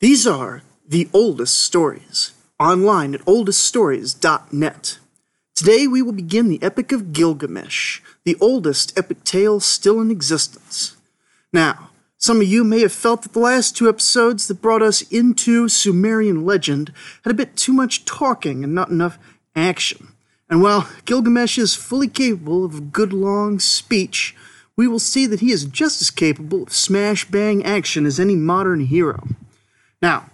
These are the oldest stories, online at oldeststories.net. Today we will begin the Epic of Gilgamesh, the oldest epic tale still in existence. Now, some of you may have felt that the last two episodes that brought us into Sumerian legend had a bit too much talking and not enough action. And while Gilgamesh is fully capable of a good long speech, we will see that he is just as capable of smash bang action as any modern hero. Now,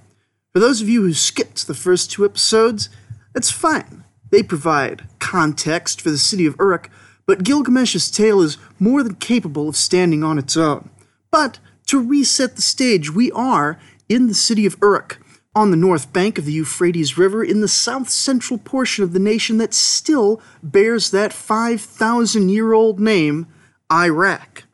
for those of you who skipped the first two episodes, that's fine. They provide context for the city of Uruk, but Gilgamesh's tale is more than capable of standing on its own. But to reset the stage, we are in the city of Uruk, on the north bank of the Euphrates River, in the south central portion of the nation that still bears that 5,000 year old name, Iraq.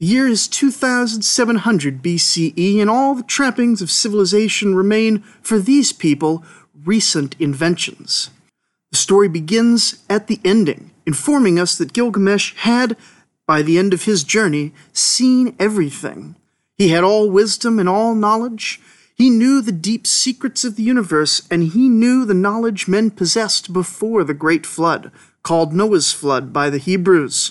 The year is 2700 BCE, and all the trappings of civilization remain, for these people, recent inventions. The story begins at the ending, informing us that Gilgamesh had, by the end of his journey, seen everything. He had all wisdom and all knowledge. He knew the deep secrets of the universe, and he knew the knowledge men possessed before the great flood, called Noah's flood by the Hebrews.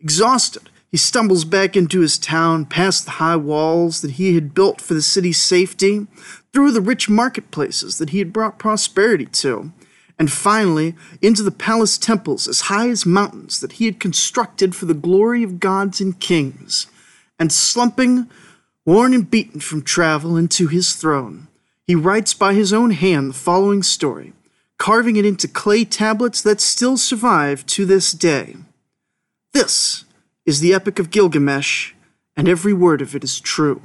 Exhausted, he stumbles back into his town, past the high walls that he had built for the city's safety, through the rich marketplaces that he had brought prosperity to, and finally into the palace temples as high as mountains that he had constructed for the glory of gods and kings, and slumping, worn and beaten from travel, into his throne. He writes by his own hand the following story, carving it into clay tablets that still survive to this day. This is the Epic of Gilgamesh, and every word of it is true.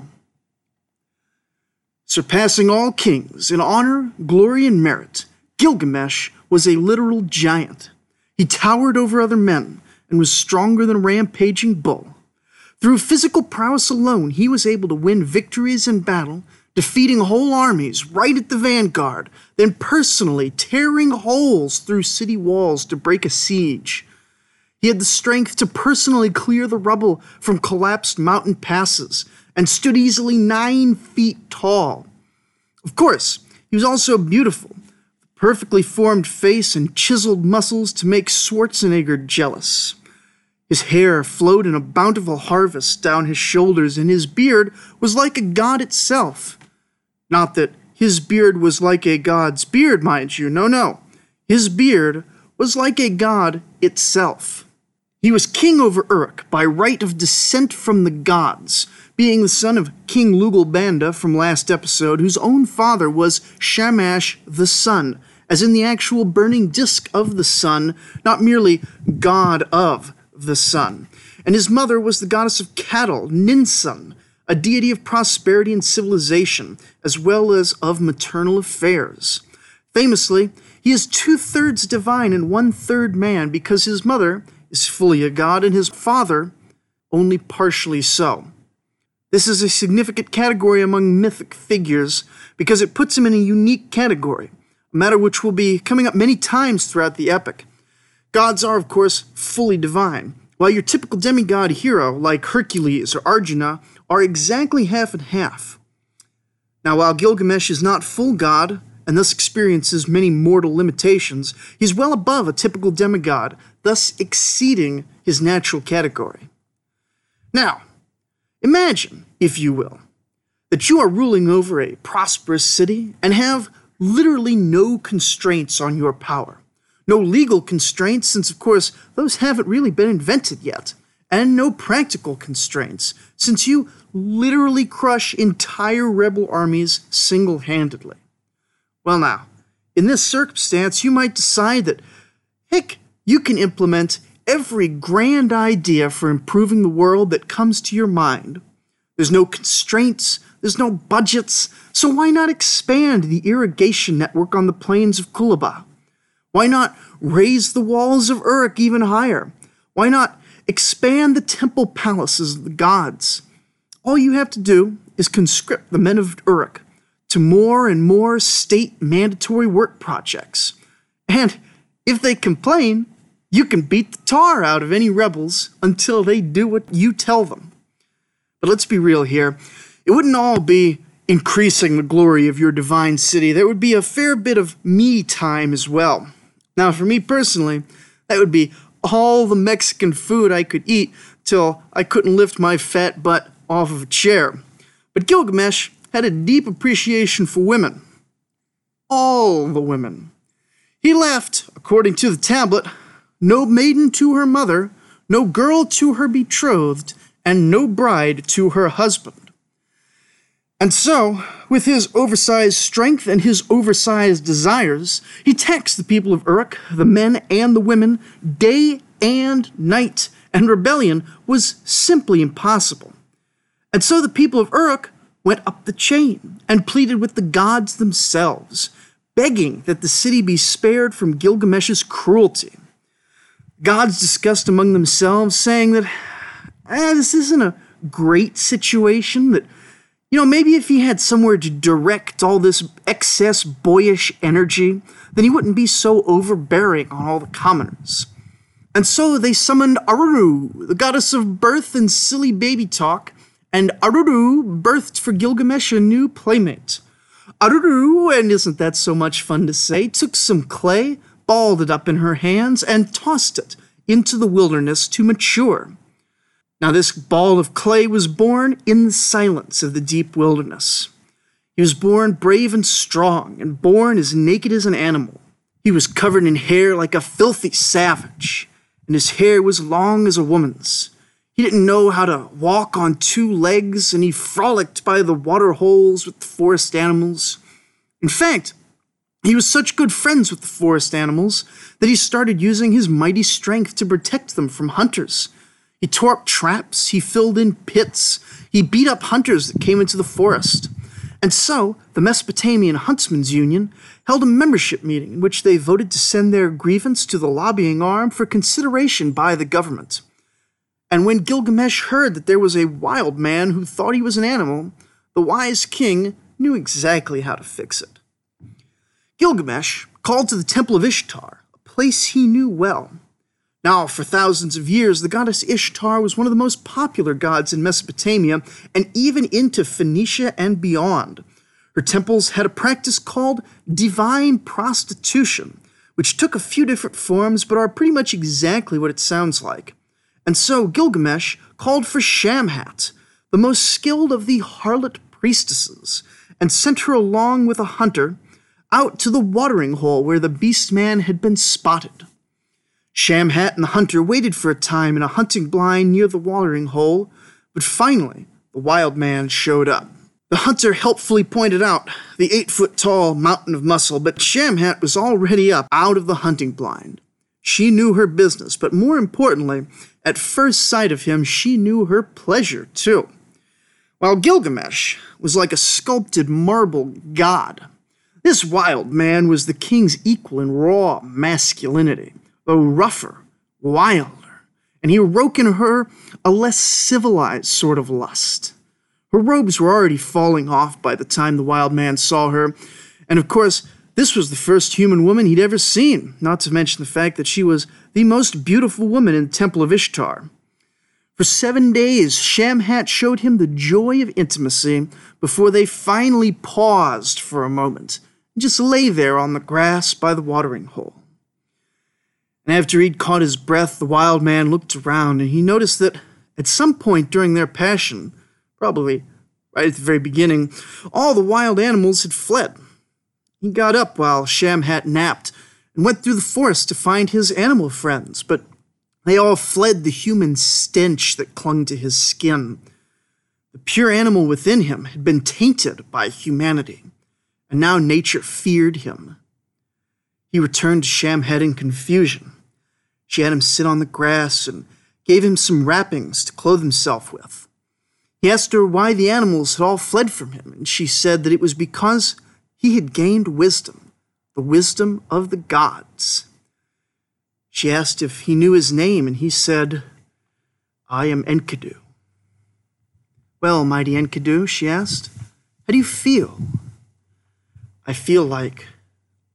Surpassing all kings in honor, glory, and merit, Gilgamesh was a literal giant. He towered over other men and was stronger than a rampaging bull. Through physical prowess alone, he was able to win victories in battle, defeating whole armies right at the vanguard, then personally tearing holes through city walls to break a siege. He had the strength to personally clear the rubble from collapsed mountain passes and stood easily nine feet tall. Of course, he was also beautiful, perfectly formed face and chiseled muscles to make Schwarzenegger jealous. His hair flowed in a bountiful harvest down his shoulders, and his beard was like a god itself. Not that his beard was like a god's beard, mind you, no, no. His beard was like a god itself. He was king over Uruk by right of descent from the gods, being the son of King Lugalbanda from last episode, whose own father was Shamash the sun, as in the actual burning disk of the sun, not merely god of the sun. And his mother was the goddess of cattle, Ninsun, a deity of prosperity and civilization, as well as of maternal affairs. Famously, he is two thirds divine and one third man because his mother is fully a god and his father only partially so. This is a significant category among mythic figures because it puts him in a unique category, a matter which will be coming up many times throughout the epic. Gods are, of course, fully divine, while your typical demigod hero, like Hercules or Arjuna, are exactly half and half. Now, while Gilgamesh is not full god, and thus experiences many mortal limitations, he's well above a typical demigod, thus exceeding his natural category. Now, Imagine, if you will, that you are ruling over a prosperous city and have literally no constraints on your power. No legal constraints, since of course those haven't really been invented yet. And no practical constraints, since you literally crush entire rebel armies single handedly. Well, now, in this circumstance, you might decide that, heck, you can implement every grand idea for improving the world that comes to your mind. There's no constraints, there's no budgets, so why not expand the irrigation network on the plains of Kulaba? Why not raise the walls of Uruk even higher? Why not expand the temple palaces of the gods? All you have to do is conscript the men of Uruk to more and more state mandatory work projects. And if they complain, you can beat the tar out of any rebels until they do what you tell them. But let's be real here. It wouldn't all be increasing the glory of your divine city, there would be a fair bit of me time as well. Now, for me personally, that would be all the Mexican food I could eat till I couldn't lift my fat butt off of a chair. But Gilgamesh had a deep appreciation for women. All the women. He left, according to the tablet, no maiden to her mother, no girl to her betrothed, and no bride to her husband. And so, with his oversized strength and his oversized desires, he taxed the people of Uruk, the men and the women, day and night, and rebellion was simply impossible. And so the people of Uruk went up the chain and pleaded with the gods themselves, begging that the city be spared from Gilgamesh's cruelty. Gods discussed among themselves, saying that eh, this isn't a great situation, that you know, maybe if he had somewhere to direct all this excess boyish energy, then he wouldn't be so overbearing on all the commoners. And so they summoned Aruru, the goddess of birth and silly baby talk, and Aruru birthed for Gilgamesh a new playmate. Aruru, and isn't that so much fun to say, took some clay, balled it up in her hands, and tossed it into the wilderness to mature. Now, this ball of clay was born in the silence of the deep wilderness. He was born brave and strong, and born as naked as an animal. He was covered in hair like a filthy savage, and his hair was long as a woman's. He didn't know how to walk on two legs, and he frolicked by the water holes with the forest animals. In fact, he was such good friends with the forest animals that he started using his mighty strength to protect them from hunters he tore up traps, he filled in pits, he beat up hunters that came into the forest. And so, the Mesopotamian Huntsmen's Union held a membership meeting in which they voted to send their grievance to the lobbying arm for consideration by the government. And when Gilgamesh heard that there was a wild man who thought he was an animal, the wise king knew exactly how to fix it. Gilgamesh called to the Temple of Ishtar, a place he knew well. Now, for thousands of years, the goddess Ishtar was one of the most popular gods in Mesopotamia and even into Phoenicia and beyond. Her temples had a practice called divine prostitution, which took a few different forms but are pretty much exactly what it sounds like. And so Gilgamesh called for Shamhat, the most skilled of the harlot priestesses, and sent her along with a hunter out to the watering hole where the beast man had been spotted. Shamhat and the hunter waited for a time in a hunting blind near the watering hole, but finally the wild man showed up. The hunter helpfully pointed out the eight foot tall mountain of muscle, but Shamhat was already up out of the hunting blind. She knew her business, but more importantly, at first sight of him, she knew her pleasure too. While Gilgamesh was like a sculpted marble god, this wild man was the king's equal in raw masculinity though rougher, wilder, and he awoke in her a less civilized sort of lust. Her robes were already falling off by the time the wild man saw her, and of course, this was the first human woman he'd ever seen, not to mention the fact that she was the most beautiful woman in the Temple of Ishtar. For seven days, Shamhat showed him the joy of intimacy before they finally paused for a moment and just lay there on the grass by the watering hole. And after he'd caught his breath, the wild man looked around and he noticed that at some point during their passion, probably right at the very beginning, all the wild animals had fled. He got up while Shamhat napped and went through the forest to find his animal friends, but they all fled the human stench that clung to his skin. The pure animal within him had been tainted by humanity, and now nature feared him. He returned to Shamhat in confusion. She had him sit on the grass and gave him some wrappings to clothe himself with. He asked her why the animals had all fled from him, and she said that it was because he had gained wisdom, the wisdom of the gods. She asked if he knew his name, and he said, I am Enkidu. Well, mighty Enkidu, she asked, how do you feel? I feel like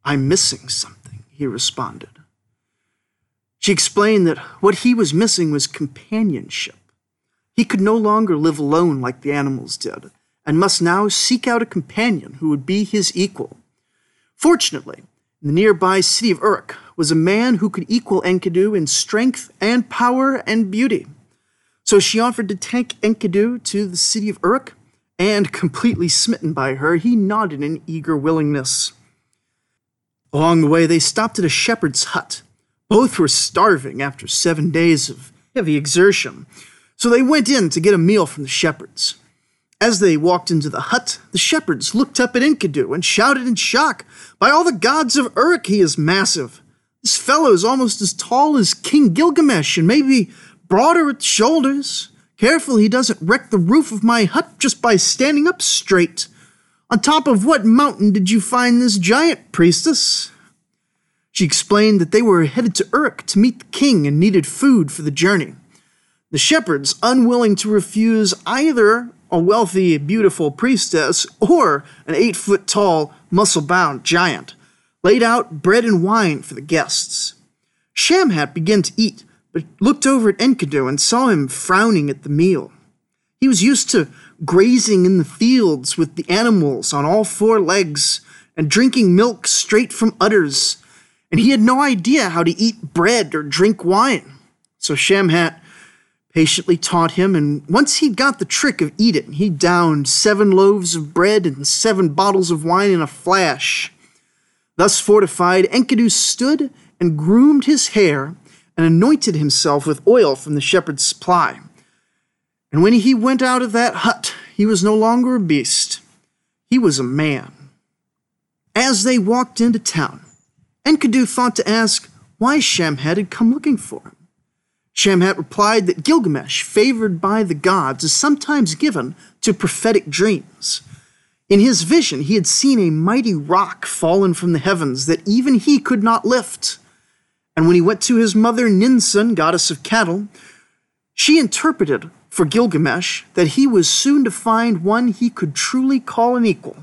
I'm missing something, he responded. She explained that what he was missing was companionship. He could no longer live alone like the animals did, and must now seek out a companion who would be his equal. Fortunately, in the nearby city of Uruk was a man who could equal Enkidu in strength and power and beauty. So she offered to take Enkidu to the city of Uruk, and completely smitten by her, he nodded in eager willingness. Along the way, they stopped at a shepherd's hut. Both were starving after seven days of heavy exertion, so they went in to get a meal from the shepherds. As they walked into the hut, the shepherds looked up at Enkidu and shouted in shock, By all the gods of Uruk, he is massive! This fellow is almost as tall as King Gilgamesh and maybe broader at the shoulders. Careful he doesn't wreck the roof of my hut just by standing up straight. On top of what mountain did you find this giant, priestess? She explained that they were headed to Uruk to meet the king and needed food for the journey. The shepherds, unwilling to refuse either a wealthy, beautiful priestess or an eight foot tall, muscle bound giant, laid out bread and wine for the guests. Shamhat began to eat, but looked over at Enkidu and saw him frowning at the meal. He was used to grazing in the fields with the animals on all four legs and drinking milk straight from udders, and he had no idea how to eat bread or drink wine. So Shamhat patiently taught him, and once he'd got the trick of eating, he downed seven loaves of bread and seven bottles of wine in a flash. Thus fortified, Enkidu stood and groomed his hair and anointed himself with oil from the shepherd's supply. And when he went out of that hut, he was no longer a beast, he was a man. As they walked into town, Enkidu thought to ask why Shamhat had come looking for him. Shamhat replied that Gilgamesh, favored by the gods, is sometimes given to prophetic dreams. In his vision, he had seen a mighty rock fallen from the heavens that even he could not lift. And when he went to his mother Ninsun, goddess of cattle, she interpreted for Gilgamesh that he was soon to find one he could truly call an equal.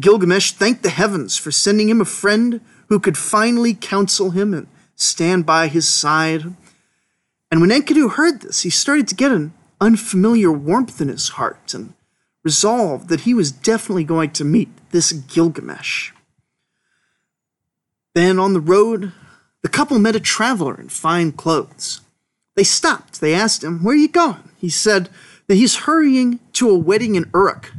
Gilgamesh thanked the heavens for sending him a friend who could finally counsel him and stand by his side. And when Enkidu heard this, he started to get an unfamiliar warmth in his heart and resolved that he was definitely going to meet this Gilgamesh. Then on the road, the couple met a traveler in fine clothes. They stopped. They asked him, Where are you going? He said that he's hurrying to a wedding in Uruk.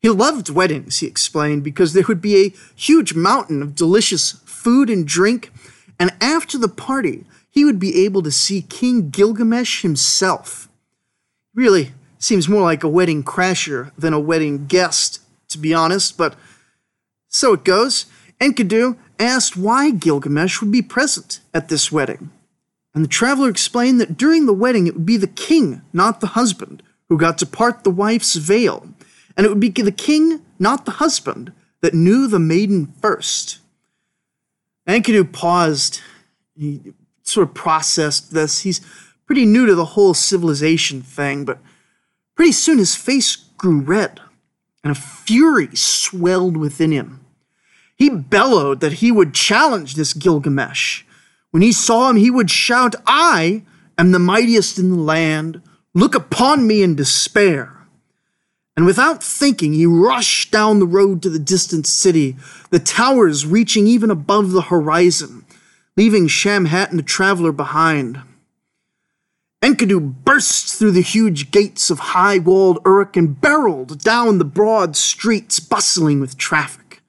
He loved weddings, he explained, because there would be a huge mountain of delicious food and drink, and after the party, he would be able to see King Gilgamesh himself. Really seems more like a wedding crasher than a wedding guest, to be honest, but so it goes. Enkidu asked why Gilgamesh would be present at this wedding. And the traveler explained that during the wedding it would be the king, not the husband, who got to part the wife's veil, and it would be the king, not the husband, that knew the maiden first. Enkidu paused. He sort of processed this. He's pretty new to the whole civilization thing, but pretty soon his face grew red, and a fury swelled within him. He bellowed that he would challenge this Gilgamesh. When he saw him, he would shout, I am the mightiest in the land. Look upon me in despair. And without thinking, he rushed down the road to the distant city, the towers reaching even above the horizon, leaving Shamhat and the traveler behind. Enkidu burst through the huge gates of high walled Uruk and barreled down the broad streets bustling with traffic.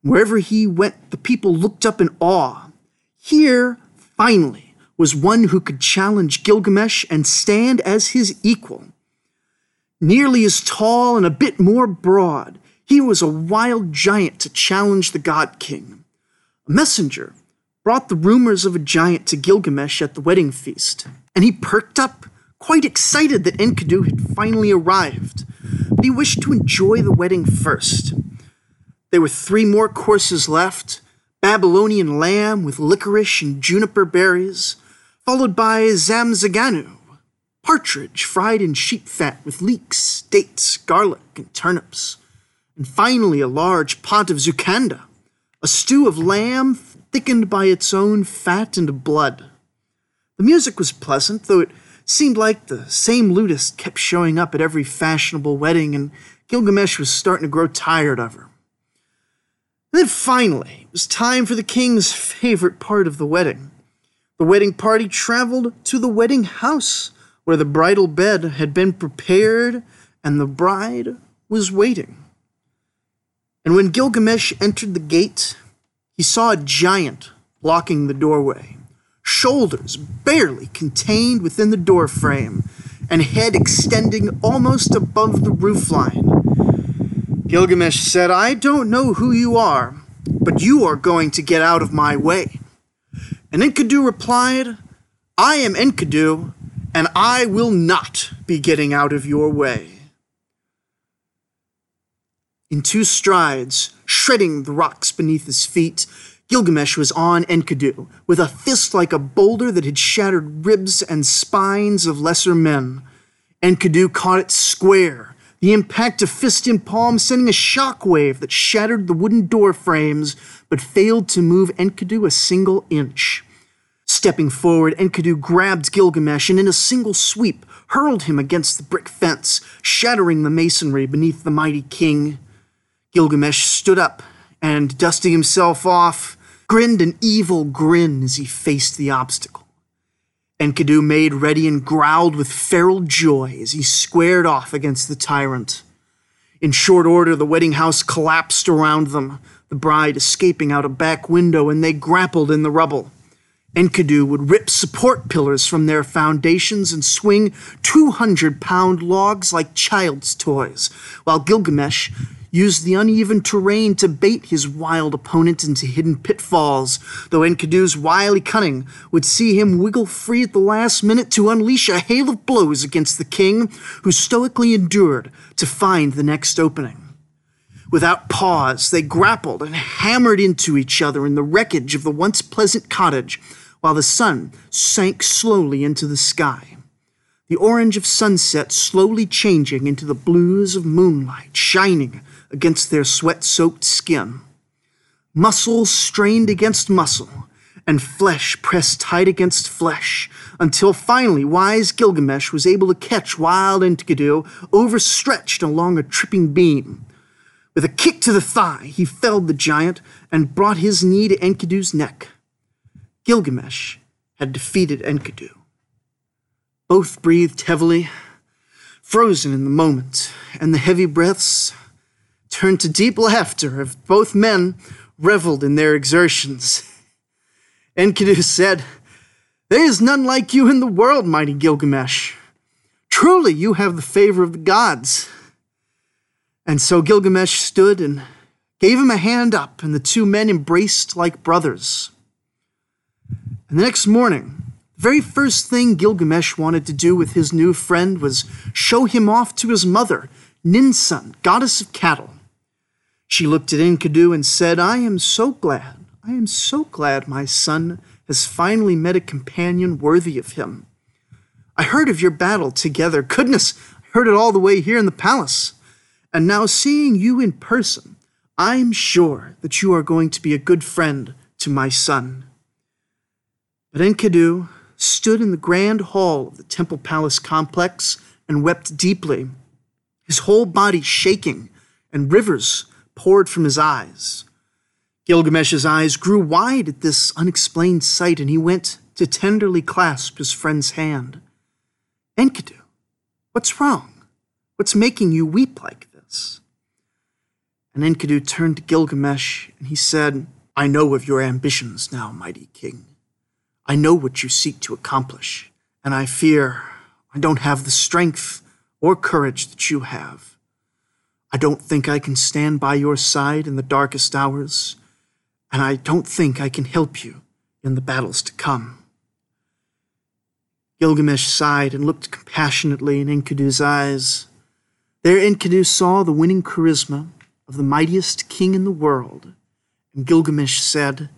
Wherever he went, the people looked up in awe. Here, finally, was one who could challenge Gilgamesh and stand as his equal. Nearly as tall and a bit more broad, he was a wild giant to challenge the God King. A messenger brought the rumors of a giant to Gilgamesh at the wedding feast, and he perked up, quite excited that Enkidu had finally arrived. But he wished to enjoy the wedding first. There were three more courses left Babylonian lamb with licorice and juniper berries, followed by zamzaganu, partridge fried in sheep fat with leeks, dates, garlic, and turnips, and finally a large pot of zukanda, a stew of lamb thickened by its own fat and blood. The music was pleasant, though it Seemed like the same lutist kept showing up at every fashionable wedding, and Gilgamesh was starting to grow tired of her. And then finally, it was time for the king's favorite part of the wedding. The wedding party traveled to the wedding house, where the bridal bed had been prepared and the bride was waiting. And when Gilgamesh entered the gate, he saw a giant blocking the doorway, shoulders barely contained within the doorframe, and head extending almost above the roofline. Gilgamesh said, I don't know who you are, but you are going to get out of my way. And Enkidu replied, I am Enkidu, and I will not be getting out of your way. In two strides, shredding the rocks beneath his feet, Gilgamesh was on Enkidu, with a fist like a boulder that had shattered ribs and spines of lesser men. Enkidu caught it square, the impact of fist and palm sending a shockwave that shattered the wooden door frames but failed to move Enkidu a single inch. Stepping forward, Enkidu grabbed Gilgamesh and in a single sweep hurled him against the brick fence, shattering the masonry beneath the mighty king. Gilgamesh stood up and, dusting himself off, grinned an evil grin as he faced the obstacle. Enkidu made ready and growled with feral joy as he squared off against the tyrant. In short order, the wedding house collapsed around them, the bride escaping out a back window, and they grappled in the rubble. Enkidu would rip support pillars from their foundations and swing 200 pound logs like child's toys, while Gilgamesh used the uneven terrain to bait his wild opponent into hidden pitfalls, though Enkidu's wily cunning would see him wiggle free at the last minute to unleash a hail of blows against the king, who stoically endured to find the next opening. Without pause, they grappled and hammered into each other in the wreckage of the once pleasant cottage, while the sun sank slowly into the sky the orange of sunset slowly changing into the blues of moonlight shining against their sweat soaked skin. Muscle strained against muscle, and flesh pressed tight against flesh, until finally wise Gilgamesh was able to catch wild Enkidu overstretched along a tripping beam. With a kick to the thigh, he felled the giant and brought his knee to Enkidu's neck. Gilgamesh had defeated Enkidu. Both breathed heavily, frozen in the moment, and the heavy breaths turned to deep laughter as both men reveled in their exertions. Enkidu said, There is none like you in the world, mighty Gilgamesh. Truly, you have the favor of the gods. And so Gilgamesh stood and gave him a hand up, and the two men embraced like brothers. And the next morning, the very first thing Gilgamesh wanted to do with his new friend was show him off to his mother, Ninsun, goddess of cattle. She looked at Enkidu and said, I am so glad, I am so glad my son has finally met a companion worthy of him. I heard of your battle together. Goodness, I heard it all the way here in the palace. And now seeing you in person, I'm sure that you are going to be a good friend to my son. But Enkidu stood in the grand hall of the Temple Palace complex and wept deeply, his whole body shaking and rivers poured from his eyes. Gilgamesh's eyes grew wide at this unexplained sight, and he went to tenderly clasp his friend's hand. Enkidu, what's wrong? What's making you weep like this? And Enkidu turned to Gilgamesh, and he said, I know of your ambitions now, mighty king. I know what you seek to accomplish, and I fear I don't have the strength or courage that you have. I don't think I can stand by your side in the darkest hours, and I don't think I can help you in the battles to come. Gilgamesh sighed and looked compassionately in Enkidu's eyes. There Enkidu saw the winning charisma of the mightiest king in the world, and Gilgamesh said,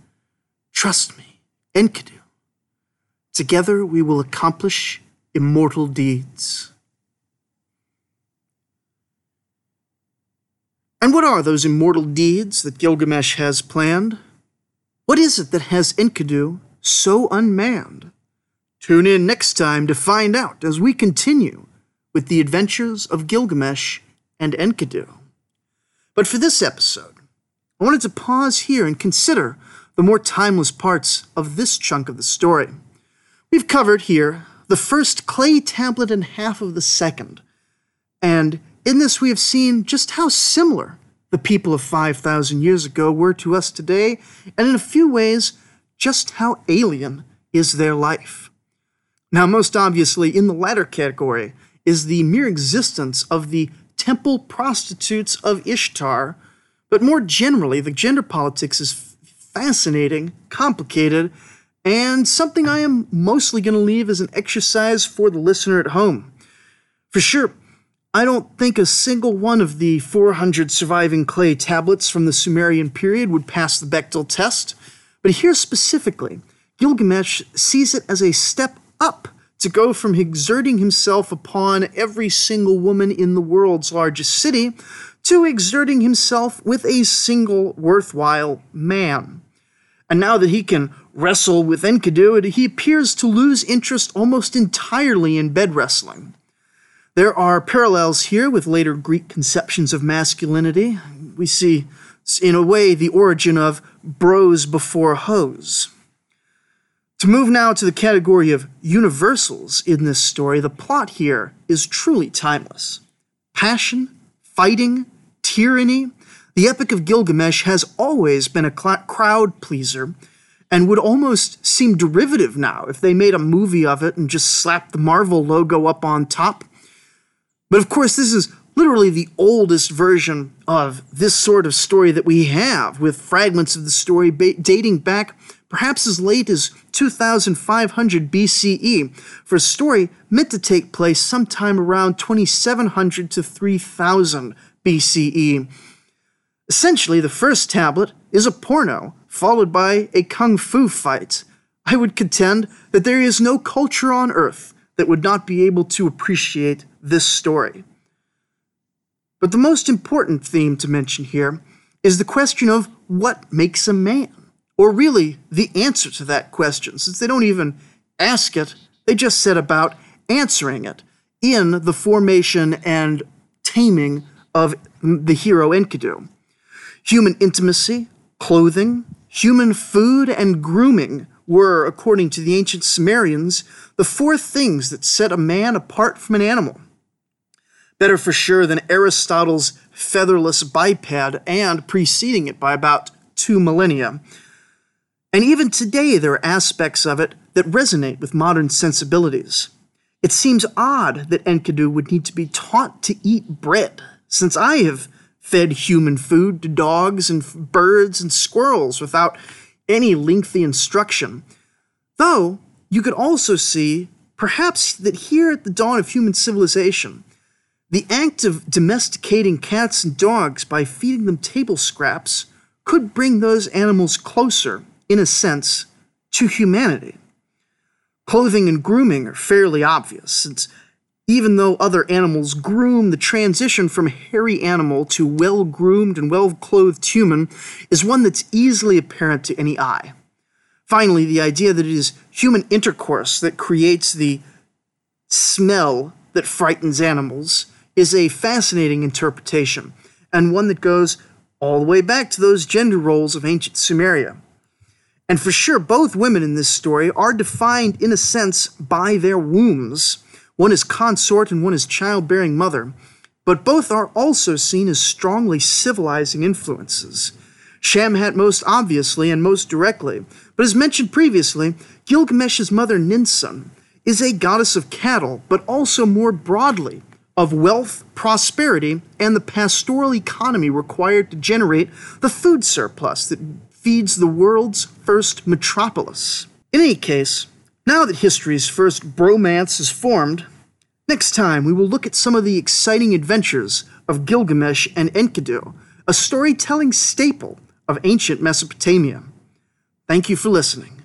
Trust me, Enkidu. Together we will accomplish immortal deeds. And what are those immortal deeds that Gilgamesh has planned? What is it that has Enkidu so unmanned? Tune in next time to find out as we continue with the adventures of Gilgamesh and Enkidu. But for this episode, I wanted to pause here and consider the more timeless parts of this chunk of the story. We've covered here the first clay tablet and half of the second, and in this we have seen just how similar the people of 5,000 years ago were to us today, and in a few ways, just how alien is their life. Now, most obviously, in the latter category is the mere existence of the temple prostitutes of Ishtar, but more generally, the gender politics is fascinating, complicated, and something I am mostly going to leave as an exercise for the listener at home. For sure, I don't think a single one of the 400 surviving clay tablets from the Sumerian period would pass the Bechdel test, but here specifically, Gilgamesh sees it as a step up to go from exerting himself upon every single woman in the world's largest city to exerting himself with a single worthwhile man. And now that he can wrestle with Enkidu, he appears to lose interest almost entirely in bed wrestling. There are parallels here with later Greek conceptions of masculinity. We see, in a way, the origin of bros before hoes. To move now to the category of universals in this story, the plot here is truly timeless. Passion, fighting, tyranny. The Epic of Gilgamesh has always been a crowd pleaser and would almost seem derivative now if they made a movie of it and just slapped the Marvel logo up on top. But of course, this is literally the oldest version of this sort of story that we have, with fragments of the story dating back perhaps as late as 2500 BCE, for a story meant to take place sometime around 2700 to 3000 BCE. Essentially, the first tablet is a porno, followed by a kung fu fight. I would contend that there is no culture on earth that would not be able to appreciate this story. But the most important theme to mention here is the question of what makes a man or really the answer to that question, since they don't even ask it, they just set about answering it in the formation and taming of the hero Enkidu. Human intimacy, clothing, human food, and grooming were, according to the ancient Sumerians, the four things that set a man apart from an animal. Better for sure than Aristotle's featherless biped and preceding it by about two millennia. And even today, there are aspects of it that resonate with modern sensibilities. It seems odd that Enkidu would need to be taught to eat bread, since I have fed human food to dogs and birds and squirrels without any lengthy instruction. Though, you could also see, perhaps, that here at the dawn of human civilization, the act of domesticating cats and dogs by feeding them table scraps could bring those animals closer in a sense, to humanity. Clothing and grooming are fairly obvious, since even though other animals groom, the transition from hairy animal to well groomed and well clothed human is one that's easily apparent to any eye. Finally, the idea that it is human intercourse that creates the smell that frightens animals is a fascinating interpretation, and one that goes all the way back to those gender roles of ancient Sumeria. And for sure, both women in this story are defined, in a sense, by their wombs. One is consort and one is childbearing mother, but both are also seen as strongly civilizing influences. Shamhat most obviously and most directly, but as mentioned previously, Gilgamesh's mother Ninsun is a goddess of cattle, but also more broadly of wealth, prosperity, and the pastoral economy required to generate the food surplus that feeds the world's first metropolis. In any case, now that history's first bromance is formed, next time we will look at some of the exciting adventures of Gilgamesh and Enkidu, a storytelling staple of ancient Mesopotamia. Thank you for listening.